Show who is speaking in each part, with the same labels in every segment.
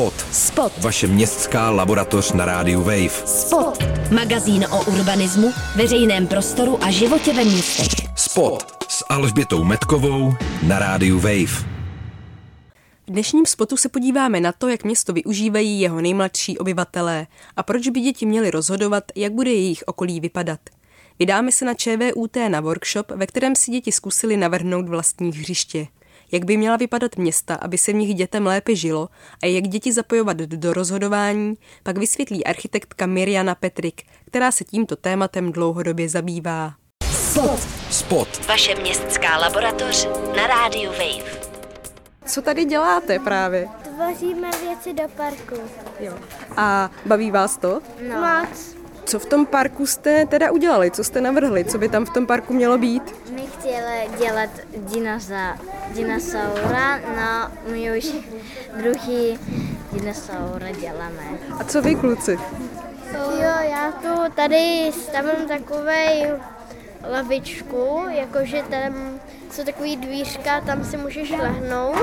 Speaker 1: Spot.
Speaker 2: Spot.
Speaker 1: Vaše městská laboratoř na rádiu Wave.
Speaker 2: Spot. Magazín o urbanismu, veřejném prostoru a životě ve městech.
Speaker 1: Spot s Alžbětou Metkovou na rádiu Wave.
Speaker 3: V dnešním spotu se podíváme na to, jak město využívají jeho nejmladší obyvatelé a proč by děti měly rozhodovat, jak bude jejich okolí vypadat. Vydáme se na ČVUT na workshop, ve kterém si děti zkusili navrhnout vlastní hřiště jak by měla vypadat města, aby se v nich dětem lépe žilo a jak děti zapojovat do rozhodování, pak vysvětlí architektka Mirjana Petrik, která se tímto tématem dlouhodobě zabývá.
Speaker 2: Spot.
Speaker 1: Spot.
Speaker 2: Vaše městská laboratoř na rádiu Wave.
Speaker 3: Co tady děláte právě?
Speaker 4: Tvoříme věci do parku.
Speaker 3: Jo. A baví vás to?
Speaker 4: No. Moc.
Speaker 3: Co v tom parku jste teda udělali? Co jste navrhli? Co by tam v tom parku mělo být?
Speaker 4: My chtěli dělat dinoza, dinosaura, no my už druhý dinosaura děláme.
Speaker 3: A co vy, kluci?
Speaker 4: Jo, já tu tady stavím takovej lavičku, jakože tam jsou takový dvířka, tam si můžeš lehnout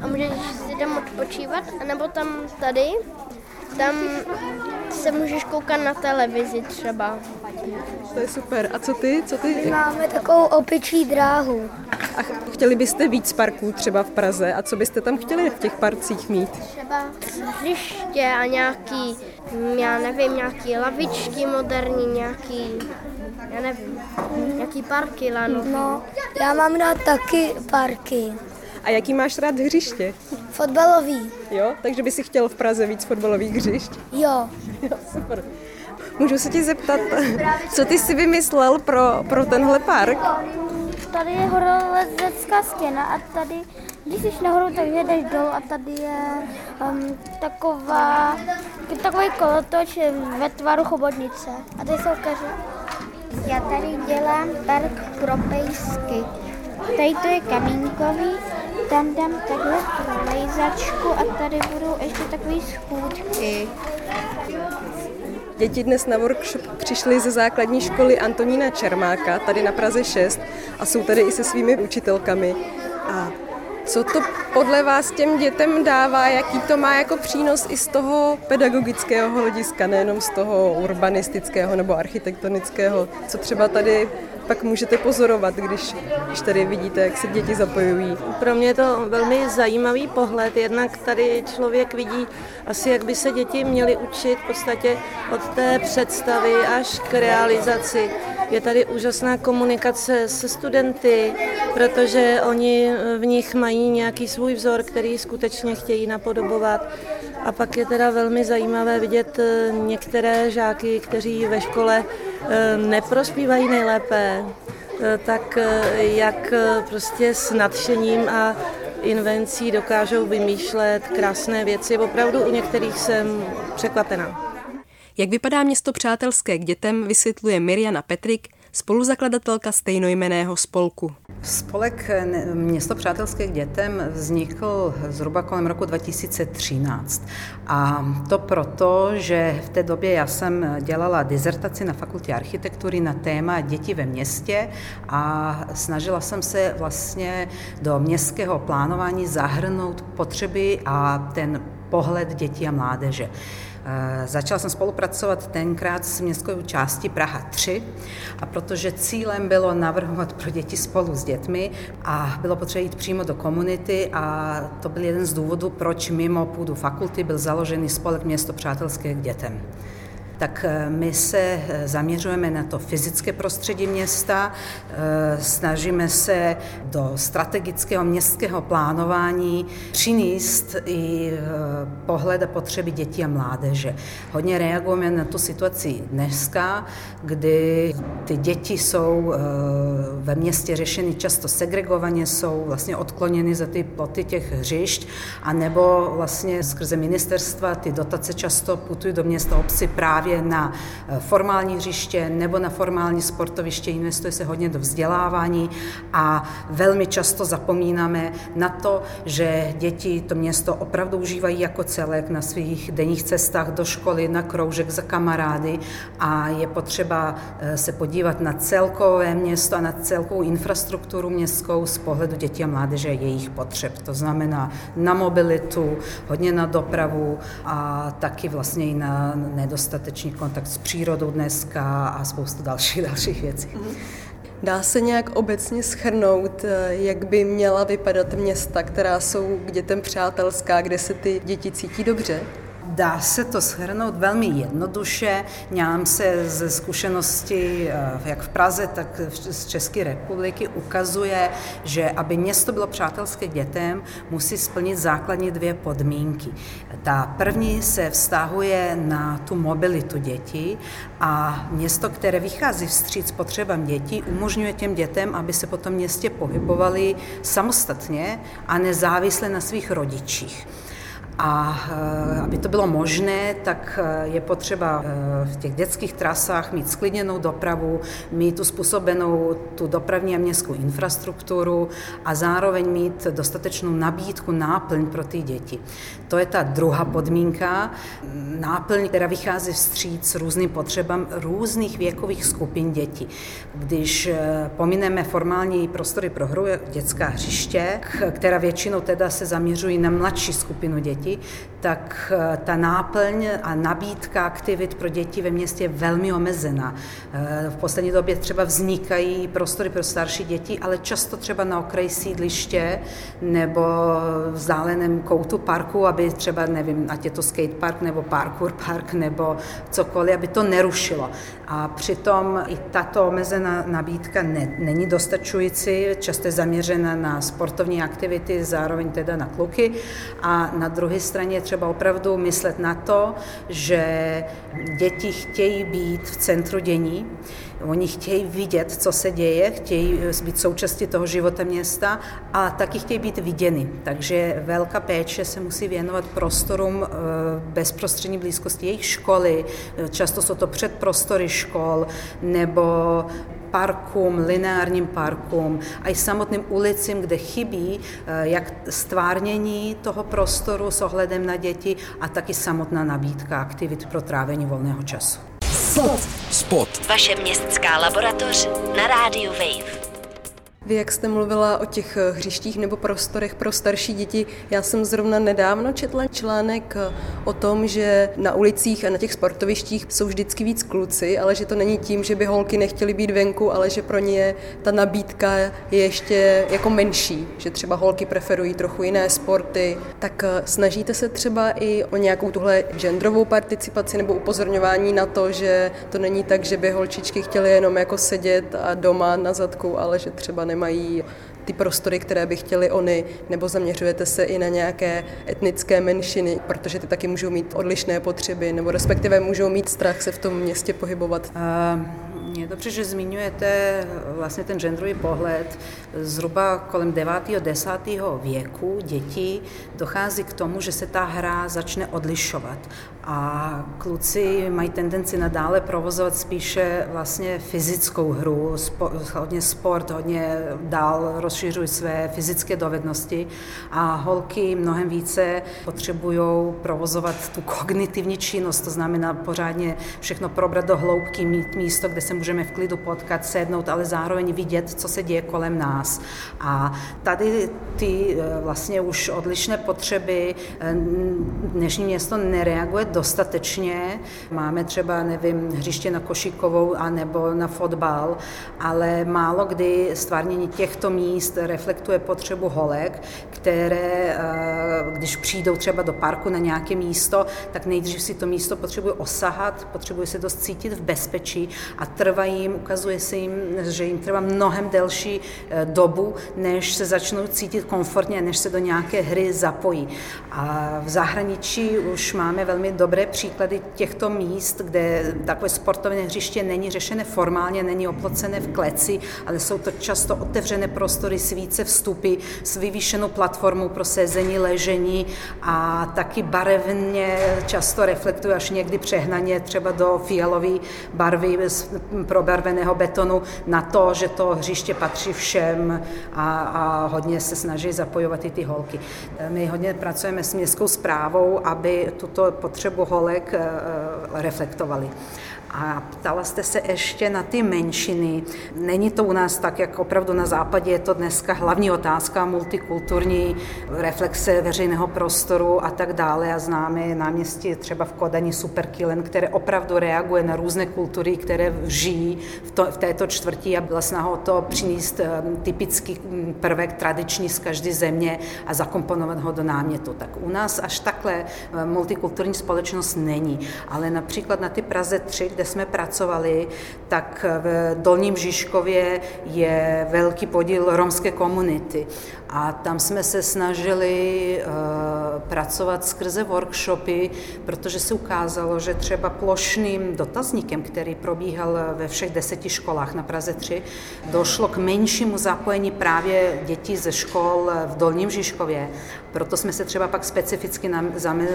Speaker 4: a můžeš si tam odpočívat, anebo tam tady tam se můžeš koukat na televizi třeba.
Speaker 3: To je super. A co ty? Co ty?
Speaker 4: My máme takovou opičí dráhu.
Speaker 3: A chtěli byste víc parků třeba v Praze? A co byste tam chtěli v těch parcích mít?
Speaker 4: Třeba hřiště a nějaký, já nevím, nějaký lavičky moderní, nějaký, já nevím, nějaký parky lano.
Speaker 5: No, já mám rád taky parky.
Speaker 3: A jaký máš rád hřiště?
Speaker 5: Fotbalový.
Speaker 3: Jo, takže by si chtěl v Praze víc fotbalových hřišť?
Speaker 5: Jo.
Speaker 3: Jo, super. Můžu se tě zeptat, co ty si vymyslel pro, pro tenhle park?
Speaker 5: Tady je horolezecká stěna a tady, když jsi nahoru, tak jdeš dolů a tady je um, taková, takový kolotoč ve tvaru chobotnice. A tady jsou keře.
Speaker 4: Já tady dělám park pro pejsky. Tady to je kamínkový, tam dám takhle prolejzačku a tady budou ještě takové schůdky.
Speaker 3: Děti dnes na workshop přišly ze základní školy Antonína Čermáka, tady na Praze 6 a jsou tady i se svými učitelkami. A co to podle vás těm dětem dává, jaký to má jako přínos i z toho pedagogického hlediska, nejenom z toho urbanistického nebo architektonického, co třeba tady pak můžete pozorovat, když, když tady vidíte, jak se děti zapojují.
Speaker 6: Pro mě je to velmi zajímavý pohled, jednak tady člověk vidí asi, jak by se děti měly učit v podstatě od té představy až k realizaci. Je tady úžasná komunikace se studenty, protože oni v nich mají nějaký svůj vzor, který skutečně chtějí napodobovat. A pak je teda velmi zajímavé vidět eh, některé žáky, kteří ve škole eh, neprospívají nejlépe, eh, tak jak prostě s nadšením a invencí dokážou vymýšlet krásné věci. Opravdu u některých jsem překvapená.
Speaker 3: Jak vypadá město přátelské k dětem, vysvětluje Mirjana Petrik, spoluzakladatelka stejnojmeného spolku.
Speaker 7: Spolek Město přátelské k dětem vznikl zhruba kolem roku 2013. A to proto, že v té době já jsem dělala dizertaci na fakultě architektury na téma děti ve městě a snažila jsem se vlastně do městského plánování zahrnout potřeby a ten pohled dětí a mládeže. Eh, začala jsem spolupracovat tenkrát s městskou částí Praha 3 a protože cílem bylo navrhovat pro děti spolu s dětmi a bylo potřeba jít přímo do komunity a to byl jeden z důvodů, proč mimo půdu fakulty byl založený spolek Město přátelské k dětem tak eh, my se eh, zaměřujeme na to fyzické prostředí města, eh, snažíme se do strategického městského plánování přinést i pohled a potřeby dětí a mládeže. Hodně reagujeme na tu situaci dneska, kdy ty děti jsou ve městě řešeny často segregovaně, jsou vlastně odkloněny za ty ploty těch hřišť, anebo vlastně skrze ministerstva ty dotace často putují do města obci právě právě na eh, formální hřiště nebo na formální sportoviště, investuje se hodně do vzdělávání a velmi často zapomínáme na to, že děti to město opravdu užívají jako celek na svých denních cestách do školy, na kroužek za kamarády a je potřeba eh, se podívat na celkové město a na celkovou infrastrukturu městskou z pohledu dětí a mládeže jejich potřeb. To znamená na mobilitu, hodně na dopravu a taky vlastně i na nedostatečný kontakt s přírodou dneska a spoustu dalších dalších věcí.
Speaker 3: Dá se nějak obecně schrnout, eh, jak by měla vypadat města, která jsou k dětem přátelská, kde se ty děti cítí dobře?
Speaker 7: Dá se to shrnout velmi jednoduše. Nám se ze zkušenosti eh, jak v Praze, tak z České republiky ukazuje, že aby město bylo přátelské dětem, musí splnit základní dvě podmínky. Ta první se vztahuje na tu mobilitu dětí a město, které vychází vstříc potřebám dětí, umožňuje těm dětem, aby se po tom městě pohybovali samostatně a nezávisle na svých rodičích. A eh, aby to bylo možné, tak eh, je potřeba eh, v těch dětských trasách mít sklidněnou dopravu, mít tu způsobenou tu dopravní a městskou infrastrukturu a zároveň mít dostatečnou nabídku, náplň pro ty děti. To je ta druhá podmínka, náplň, která vychází vstříc různým potřebám různých věkových skupin dětí. Když pomineme formální prostory pro hru, dětská hřiště, která většinou teda se zaměřují na mladší skupinu dětí, děti, tak eh, ta náplň a nabídka aktivit pro děti ve městě je velmi omezená. Eh, v poslední době třeba vznikají prostory pro starší děti, ale často třeba na okraji sídliště nebo v vzdáleném koutu parku, aby třeba, nevím, ať je to skatepark nebo parkour park nebo cokoliv, aby to nerušilo. A přitom i tato omezená nabídka ne, není dostačující, často je zaměřena na sportovní aktivity, zároveň teda na kluky a na druhé druhé straně je třeba opravdu myslet na to, že děti chtějí být v centru dění, Oni chtějí vidět, co se děje, chtějí být součástí toho života města a taky chtějí být viděny. Takže velká péče se musí věnovat prostorům eh, bezprostřední blízkosti jejich školy. Často jsou to předprostory škol nebo parkům, lineárním parkům a i samotným ulicím, kde chybí eh, jak stvárnění toho prostoru s ohledem na děti a taky samotná nabídka aktivit pro trávení volného času.
Speaker 1: Spot. Spot.
Speaker 2: Vaše městská laboratoř na rádiu Wave.
Speaker 3: Vy, jak jste mluvila o těch eh, hřištích nebo prostorech pro starší děti, já jsem zrovna nedávno četla článek eh, o tom, že na ulicích a na těch sportovištích jsou vždycky víc kluci, ale že to není tím, že by holky nechtěly být venku, ale že pro ně ta nabídka je ještě jako menší, že třeba holky preferují trochu jiné sporty. Tak eh, snažíte se třeba i o nějakou tuhle genderovou participaci nebo upozorňování na to, že to není tak, že by holčičky chtěly jenom jako sedět a doma na zadku, ale že třeba nemá nemají ty prostory, které by chtěli oni, nebo zaměřujete se i na nějaké etnické menšiny, protože ty taky můžou mít odlišné potřeby, nebo respektive můžou mít strach se v tom městě pohybovat?
Speaker 7: Uh... Je dobře, že zmiňujete vlastně ten genderový pohled. Zhruba kolem 9. 10. věku dětí dochází k tomu, že se ta hra začne odlišovat. A kluci mají tendenci nadále provozovat spíše vlastně fyzickou hru, spo, hodně sport, hodně dál rozšiřují své fyzické dovednosti a holky mnohem více potřebují provozovat tu kognitivní činnost, to znamená pořádně všechno probrat do hloubky, mít místo, kde se můžeme v klidu potkat, sednout, ale zároveň vidět, co se děje kolem nás. A tady ty eh, vlastně už odlišné potřeby eh, dnešní město nereaguje dostatečně. Máme třeba, nevím, hřiště na košikovou a nebo na fotbal, ale málo kdy stvárnění těchto míst reflektuje potřebu holek, které, eh, když přijdou třeba do parku na nějaké místo, tak nejdřív si to místo potřebují osahat, potřebují se dost cítit v bezpečí a trvat trvají, ukazuje se jim, že jim trvá mnohem delší eh, dobu, než se začnou cítit komfortně, než se do nějaké hry zapojí. A v zahraničí už máme velmi dobré příklady těchto míst, kde takové sportovní hřiště není řešené formálně, není oplocené v kleci, ale jsou to často otevřené prostory s více vstupy, s vyvýšenou platformou pro sezení, ležení a taky barevně často reflektuje až někdy přehnaně třeba do fialové barvy probarveného betonu na to, že to hřiště patří všem a, a hodně se snaží zapojovat i ty holky. My hodně pracujeme s městskou zprávou, aby tuto potřebu holek eh, reflektovali. A ptala jste se ještě na ty menšiny. Není to u nás tak, jak opravdu na západě je to dneska hlavní otázka multikulturní reflexe veřejného prostoru a tak dále. A známe náměstí třeba v Kodani Superkilen, které opravdu reaguje na různé kultury, které žijí v, to, v této čtvrtí a byla snaha o to přinést eh, typický hm, prvek tradiční z každé země a zakomponovat ho do námětu. Tak u nás až takhle eh, multikulturní společnost není. Ale například na ty Praze 3, kde jsme pracovali, tak v Dolním Žižkově je velký podíl romské komunity. A tam jsme se snažili uh, pracovat skrze workshopy, protože se ukázalo, že třeba plošným dotazníkem, který probíhal ve všech deseti školách na Praze 3, došlo k menšímu zapojení právě dětí ze škol v Dolním Žižkově. Proto jsme se třeba pak specificky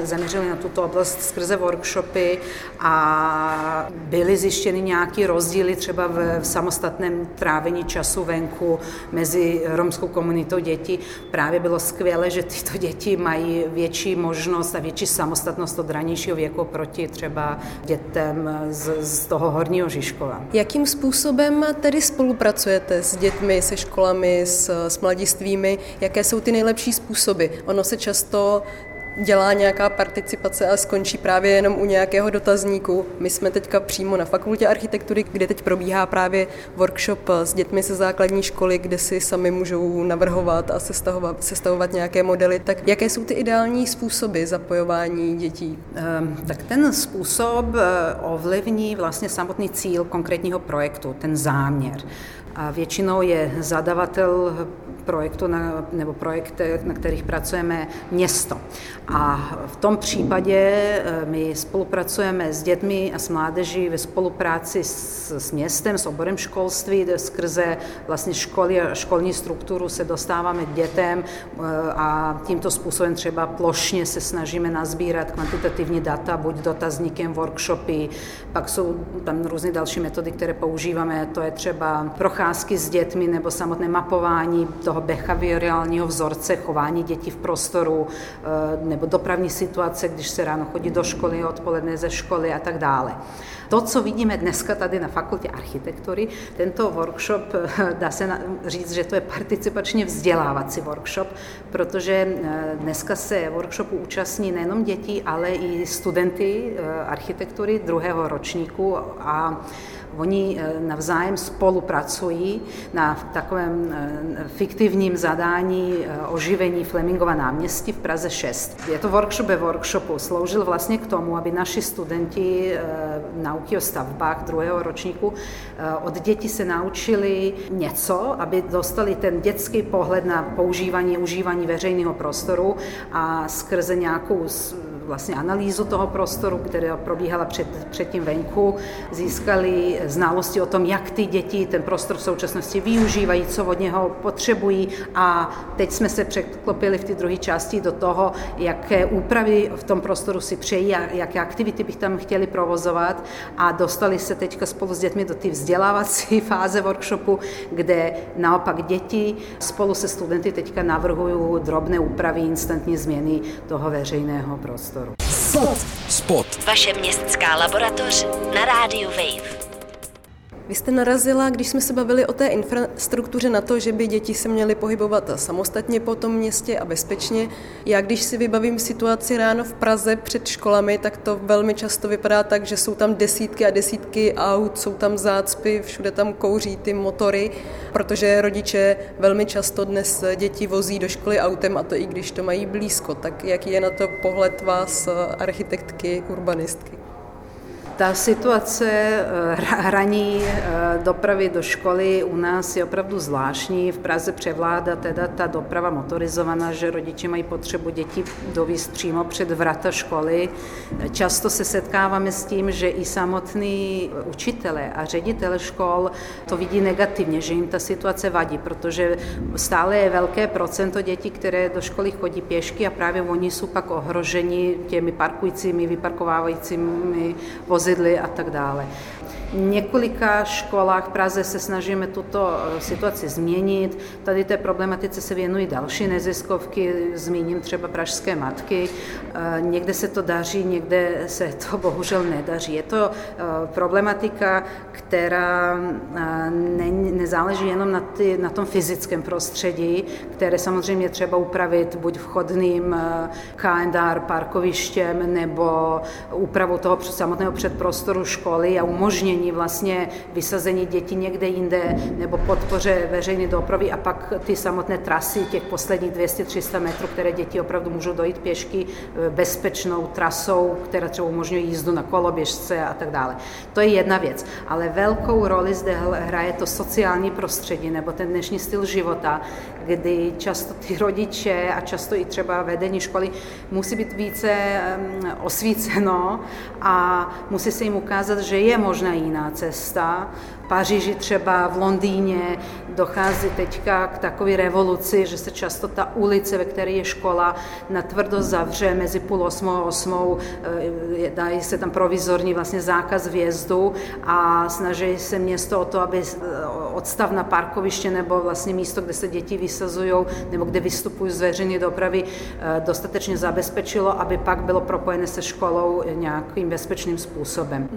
Speaker 7: zaměřili na tuto oblast skrze workshopy a byly zjištěny nějaké rozdíly třeba v, v samostatném trávení času venku mezi romskou komunitou dětí. Právě bylo skvělé, že tyto děti mají větší možnost a větší samostatnost od ranějšího věku proti třeba dětem z, z toho horního Žižkova.
Speaker 3: Jakým způsobem tedy spolupracujete s dětmi, se školami, s, s mladistvími? Jaké jsou ty nejlepší způsoby? Ono se často dělá nějaká participace a skončí právě jenom u nějakého dotazníku. My jsme teďka přímo na fakultě architektury, kde teď probíhá právě workshop s dětmi ze základní školy, kde si sami můžou navrhovat a sestavovat, sestavovat nějaké modely. Tak jaké jsou ty ideální způsoby zapojování dětí?
Speaker 7: Um, tak ten způsob eh, ovlivní vlastně samotný cíl konkrétního projektu, ten záměr. A většinou je zadavatel projektu na, nebo projektech, na kterých pracujeme, město. A v tom případě eh, my spolupracujeme s dětmi a s mládeží ve spolupráci s, s městem, s oborem školství, skrze vlastně školy školní strukturu se dostáváme k dětem eh, a tímto způsobem třeba plošně se snažíme nazbírat kvantitativní data, buď dotazníkem, workshopy, pak jsou tam různé další metody, které používáme, to je třeba procházky s dětmi nebo samotné mapování toho behaviorálního vzorce chování dětí v prostoru, eh, nebo dopravní situace, když se ráno chodí do školy, odpoledne ze školy a tak dále. To, co vidíme dneska tady na fakultě architektury, tento workshop, dá se říct, že to je participačně vzdělávací workshop, protože eh, dneska se workshopu účastní nejenom děti, ale i studenty eh, architektury druhého ročníku a Oni eh, navzájem spolupracují na takovém eh, fiktivním zadání eh, oživení Flemingova náměstí v Praze 6. Je to workshop ve workshopu. Sloužil vlastně k tomu, aby naši studenti nauky o stavbách druhého ročníku. Od dětí se naučili něco, aby dostali ten dětský pohled na používání, užívání veřejného prostoru a skrze nějakou vlastně analýzu toho prostoru, která probíhala před, předtím venku, získali znalosti o tom, jak ty děti ten prostor v současnosti využívají, co od něho potřebují a teď jsme se překlopili v té druhé části do toho, jaké úpravy v tom prostoru si přejí a jaké aktivity bych tam chtěli provozovat a dostali se teďka spolu s dětmi do té vzdělávací fáze workshopu, kde naopak děti spolu se studenty teďka navrhují drobné úpravy, instantní změny toho veřejného prostoru prostoru.
Speaker 1: Spot. Spot.
Speaker 2: Vaše městská laboratoř na rádiu Wave.
Speaker 3: Vy jste narazila, když jsme se bavili o té infrastruktuře, na to, že by děti se měly pohybovat samostatně po tom městě a bezpečně. Já když si vybavím situaci ráno v Praze před školami, tak to velmi často vypadá tak, že jsou tam desítky a desítky aut, jsou tam zácpy, všude tam kouří ty motory, protože rodiče velmi často dnes děti vozí do školy autem a to i když to mají blízko. Tak jaký je na to pohled vás, architektky, urbanistky?
Speaker 7: Ta situace eh, hraní eh, dopravy do školy u nás je opravdu zvláštní. V Praze převládá teda ta doprava motorizovaná, že rodiče mají potřebu děti dovíst přímo před vrata školy. Často se setkáváme s tím, že i samotní učitele a ředitele škol to vidí negativně, že jim ta situace vadí, protože stále je velké procento dětí, které do školy chodí pěšky a právě oni jsou pak ohroženi těmi parkujícími, vyparkovávajícími vozidly a tak dále několika školách v Praze se snažíme tuto eh, situaci změnit. Tady té problematice se věnují další neziskovky, zmíním třeba Pražské matky. Eh, někde se to daří, někde se to bohužel nedaří. Je to eh, problematika, která ne, nezáleží jenom na, ty, na tom fyzickém prostředí, které samozřejmě třeba upravit buď vchodným KNDR parkovištěm nebo úpravou toho samotného předprostoru školy a umožnění umožnění vlastně vysazení dětí někde jinde nebo podpoře veřejné dopravy a pak ty samotné trasy těch posledních 200-300 metrů, které děti opravdu můžou dojít pěšky e, bezpečnou trasou, která třeba umožňuje jízdu na koloběžce a tak dále. To je jedna věc. Ale velkou roli zde hraje to sociální prostředí nebo ten dnešní styl života, kdy často ty rodiče a často i třeba vedení školy musí být více osvíceno a musí se jim ukázat, že je možná jiná cesta, Paříži třeba, v Londýně dochází teďka k takové revoluci, že se často ta ulice, ve které je škola, natvrdo zavře mezi půl osmou a osmou, eh, dají se tam provizorní vlastně zákaz vjezdu a snaží se město o to, aby eh, odstav na parkoviště nebo vlastně místo, kde se děti vysazují nebo kde vystupují z veřejné dopravy, eh, dostatečně zabezpečilo, aby pak bylo propojené se školou nějakým bezpečným způsobem.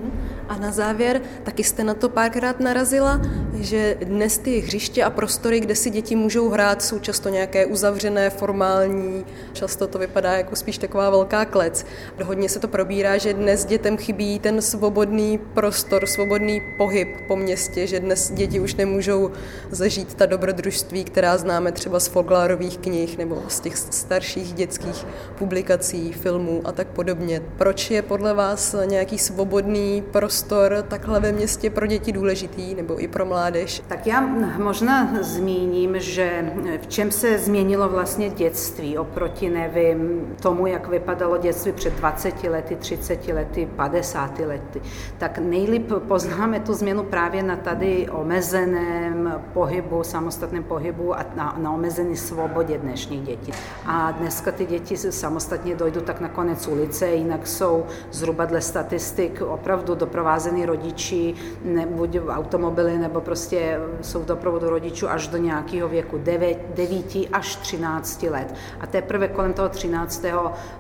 Speaker 3: A na závěr, taky jste na to párkrát narazila, že dnes ty hřiště a prostory, kde si děti můžou hrát, jsou často nějaké uzavřené, formální, často to vypadá jako spíš taková velká klec. Hodně se to probírá, že dnes dětem chybí ten svobodný prostor, svobodný pohyb po městě, že dnes děti už nemůžou zažít ta dobrodružství, která známe třeba z folklorových knih nebo z těch starších dětských publikací, filmů a tak podobně. Proč je podle vás nějaký svobodný prostor takhle ve městě pro děti důležitý? Dětí nebo i pro mládež?
Speaker 7: Tak já možná zmíním, že v čem se změnilo vlastně dětství oproti, nevím, tomu, jak vypadalo dětství před 20 lety, 30 lety, 50 lety. Tak nejlíp poznáme tu změnu právě na tady omezeném pohybu, samostatném pohybu a na, na omezené svobodě dnešních dětí. A dneska ty děti samostatně dojdou tak na konec ulice, jinak jsou zhruba dle statistik opravdu doprovázení rodiči, ne, buď automobily nebo prostě jsou v doprovodu rodičů až do nějakého věku 9, 9 až 13 let. A teprve kolem toho 13.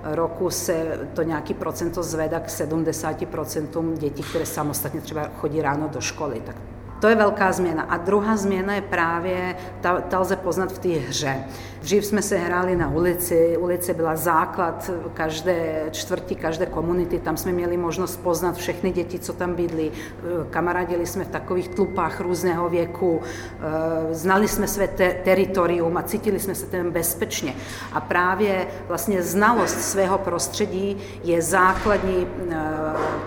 Speaker 7: roku se to nějaký procento zvedá k 70% dětí, které samostatně třeba chodí ráno do školy. Tak to je velká změna. A druhá změna je právě, ta, ta lze poznat v té hře. Dřív jsme se hráli na ulici, ulice byla základ každé čtvrti, každé komunity, tam jsme měli možnost poznat všechny děti, co tam bydlí. Kamarádili jsme v takových tlupách různého věku, znali jsme své te- teritorium a cítili jsme se tam bezpečně. A právě vlastně znalost svého prostředí je základní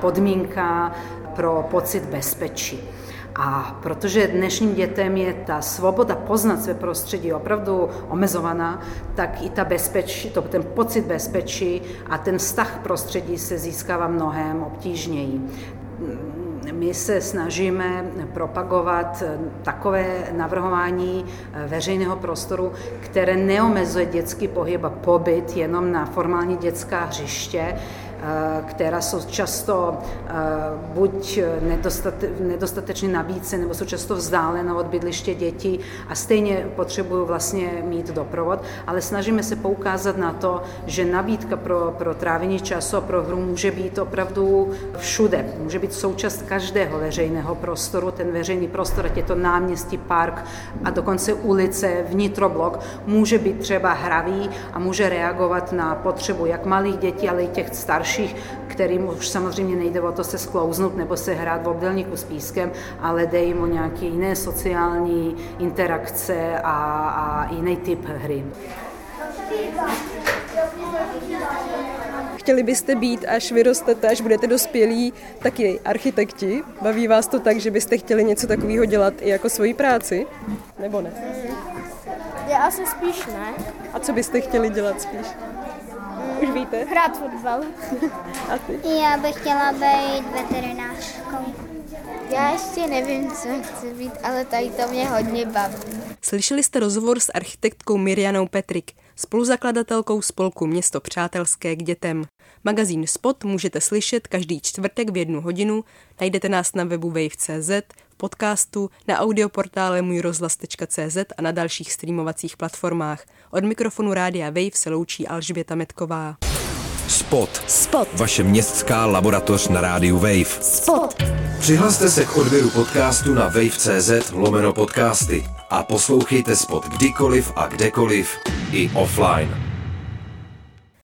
Speaker 7: podmínka pro pocit bezpečí. A protože dnešním dětem je ta svoboda poznat své prostředí opravdu omezovaná, tak i ta bezpečí, to, ten pocit bezpečí a ten vztah prostředí se získává mnohem obtížněji. My se snažíme propagovat takové navrhování veřejného prostoru, které neomezuje dětský pohyb a pobyt jenom na formální dětská hřiště, Eh, která jsou často eh, buď nedostate, nedostatečně nabídce, nebo jsou často vzdálené od bydliště dětí a stejně potřebují vlastně mít doprovod, ale snažíme se poukázat na to, že nabídka pro, pro trávení času a pro hru může být opravdu všude. Může být součást každého veřejného prostoru. Ten veřejný prostor, ať je to náměstí, park a dokonce ulice, vnitroblok, může být třeba hravý a může reagovat na potřebu jak malých dětí, ale i těch starších starších, kterým už samozřejmě nejde o to se sklouznout nebo se hrát v obdelníku s pískem, ale jde jim o nějaké jiné sociální interakce a, a jiný typ hry.
Speaker 3: chtěli byste být, až vyrostete, až budete dospělí, taky architekti? Baví vás to tak, že byste chtěli něco takového dělat i jako svoji práci? Nebo ne?
Speaker 5: Já asi spíš ne.
Speaker 3: A co byste chtěli dělat spíš? Už víte?
Speaker 5: Hrát fotbal.
Speaker 3: A ty?
Speaker 5: Já bych chtěla být veterinářkou.
Speaker 4: Já ještě nevím, co chci být, ale tady to mě hodně baví.
Speaker 3: Slyšeli jste rozhovor s architektkou Mirjanou Petrik, spoluzakladatelkou spolku Město přátelské k dětem. Magazín Spot můžete slyšet každý čtvrtek v jednu hodinu, najdete nás na webu wave.cz, podcastu, na audioportále můjrozhlas.cz a na dalších streamovacích platformách. Od mikrofonu Rádia Wave se loučí Alžběta Metková.
Speaker 1: Spot.
Speaker 2: Spot.
Speaker 1: Vaše městská laboratoř na rádiu Wave.
Speaker 2: Spot.
Speaker 1: Přihlaste se k odběru podcastu na wave.cz lomeno podcasty a poslouchejte Spot kdykoliv a kdekoliv i offline.